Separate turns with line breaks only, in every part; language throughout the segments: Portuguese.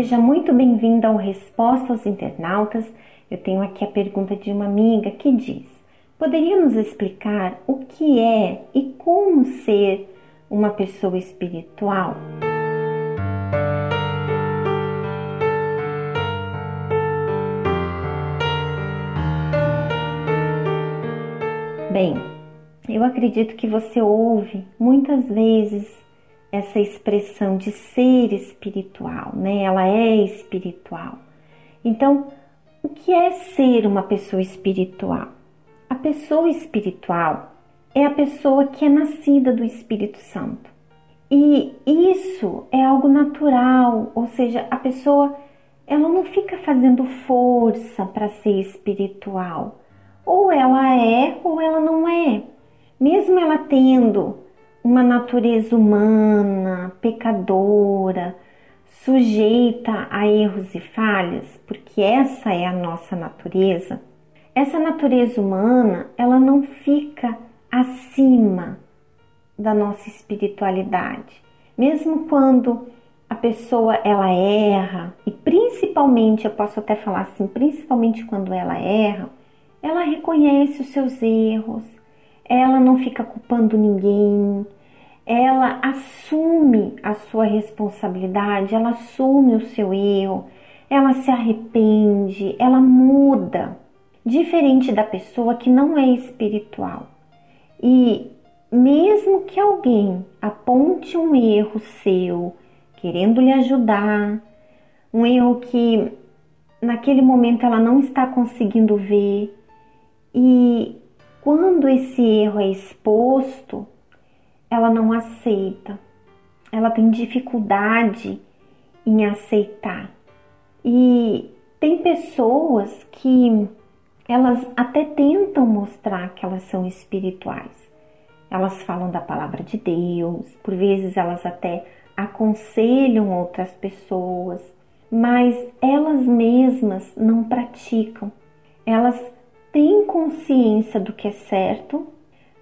seja muito bem-vinda ao Resposta aos Internautas. Eu tenho aqui a pergunta de uma amiga que diz: Poderia nos explicar o que é e como ser uma pessoa espiritual? Bem, eu acredito que você ouve muitas vezes essa expressão de ser espiritual, né? Ela é espiritual. Então, o que é ser uma pessoa espiritual? A pessoa espiritual é a pessoa que é nascida do Espírito Santo. E isso é algo natural, ou seja, a pessoa ela não fica fazendo força para ser espiritual. Ou ela é ou ela não é. Mesmo ela tendo uma natureza humana, pecadora, sujeita a erros e falhas, porque essa é a nossa natureza. Essa natureza humana, ela não fica acima da nossa espiritualidade. Mesmo quando a pessoa ela erra, e principalmente, eu posso até falar assim, principalmente quando ela erra, ela reconhece os seus erros, ela não fica culpando ninguém, ela assume a sua responsabilidade, ela assume o seu erro, ela se arrepende, ela muda, diferente da pessoa que não é espiritual. E mesmo que alguém aponte um erro seu, querendo lhe ajudar, um erro que naquele momento ela não está conseguindo ver, e quando esse erro é exposto, ela não aceita, ela tem dificuldade em aceitar. E tem pessoas que elas até tentam mostrar que elas são espirituais. Elas falam da palavra de Deus, por vezes elas até aconselham outras pessoas, mas elas mesmas não praticam. Elas consciência do que é certo,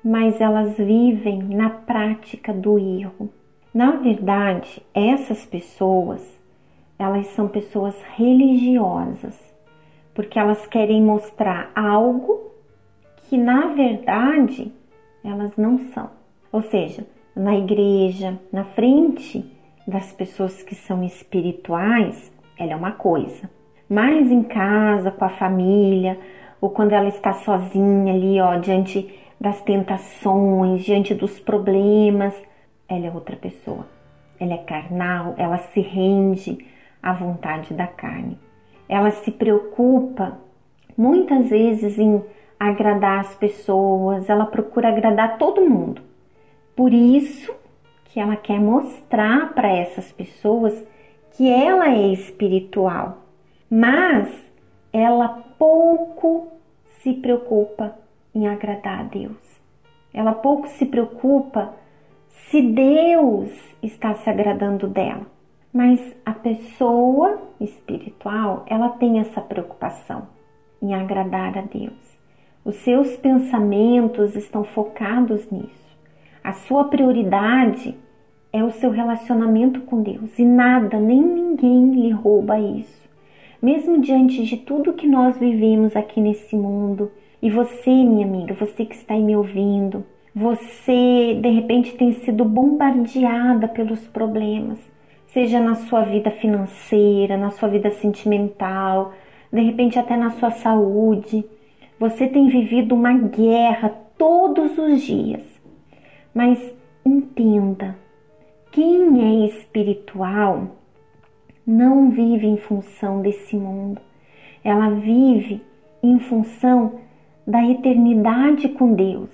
mas elas vivem na prática do erro. Na verdade, essas pessoas, elas são pessoas religiosas, porque elas querem mostrar algo que na verdade elas não são. Ou seja, na igreja, na frente das pessoas que são espirituais, ela é uma coisa. Mas em casa, com a família, ou quando ela está sozinha ali, ó, diante das tentações, diante dos problemas, ela é outra pessoa. Ela é carnal, ela se rende à vontade da carne. Ela se preocupa muitas vezes em agradar as pessoas, ela procura agradar todo mundo. Por isso que ela quer mostrar para essas pessoas que ela é espiritual, mas ela pouco se preocupa em agradar a Deus. Ela pouco se preocupa se Deus está se agradando dela. Mas a pessoa espiritual, ela tem essa preocupação em agradar a Deus. Os seus pensamentos estão focados nisso. A sua prioridade é o seu relacionamento com Deus e nada, nem ninguém lhe rouba isso. Mesmo diante de tudo que nós vivemos aqui nesse mundo, e você, minha amiga, você que está aí me ouvindo, você de repente tem sido bombardeada pelos problemas, seja na sua vida financeira, na sua vida sentimental, de repente até na sua saúde. Você tem vivido uma guerra todos os dias. Mas entenda, quem é espiritual não vive em função desse mundo. Ela vive em função da eternidade com Deus.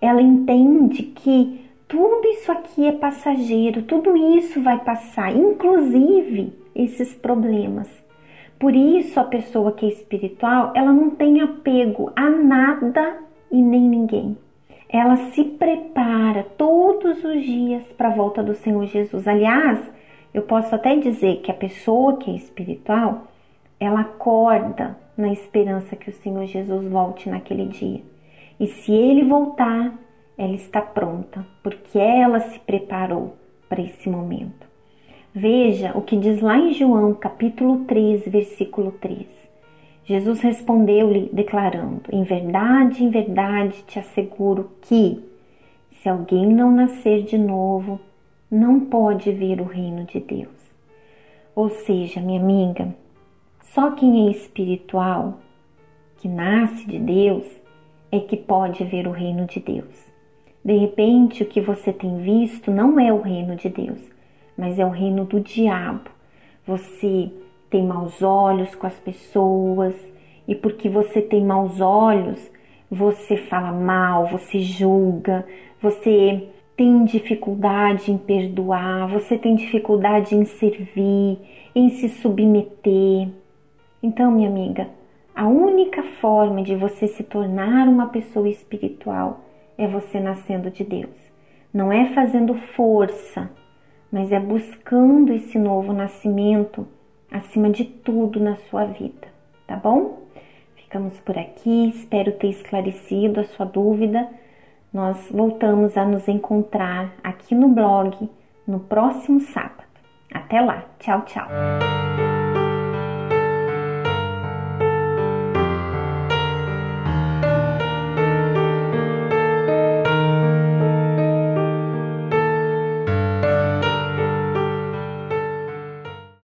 Ela entende que tudo isso aqui é passageiro, tudo isso vai passar, inclusive esses problemas. Por isso a pessoa que é espiritual, ela não tem apego a nada e nem ninguém. Ela se prepara todos os dias para a volta do Senhor Jesus. Aliás, eu posso até dizer que a pessoa que é espiritual, ela acorda na esperança que o Senhor Jesus volte naquele dia. E se ele voltar, ela está pronta, porque ela se preparou para esse momento. Veja o que diz lá em João, capítulo 3, versículo 3. Jesus respondeu-lhe, declarando: Em verdade, em verdade te asseguro que, se alguém não nascer de novo, não pode ver o reino de Deus. Ou seja, minha amiga, só quem é espiritual, que nasce de Deus, é que pode ver o reino de Deus. De repente, o que você tem visto não é o reino de Deus, mas é o reino do diabo. Você tem maus olhos com as pessoas e porque você tem maus olhos, você fala mal, você julga, você tem dificuldade em perdoar, você tem dificuldade em servir, em se submeter. Então, minha amiga, a única forma de você se tornar uma pessoa espiritual é você nascendo de Deus. Não é fazendo força, mas é buscando esse novo nascimento acima de tudo na sua vida, tá bom? Ficamos por aqui, espero ter esclarecido a sua dúvida. Nós voltamos a nos encontrar aqui no blog no próximo sábado. Até lá, tchau, tchau.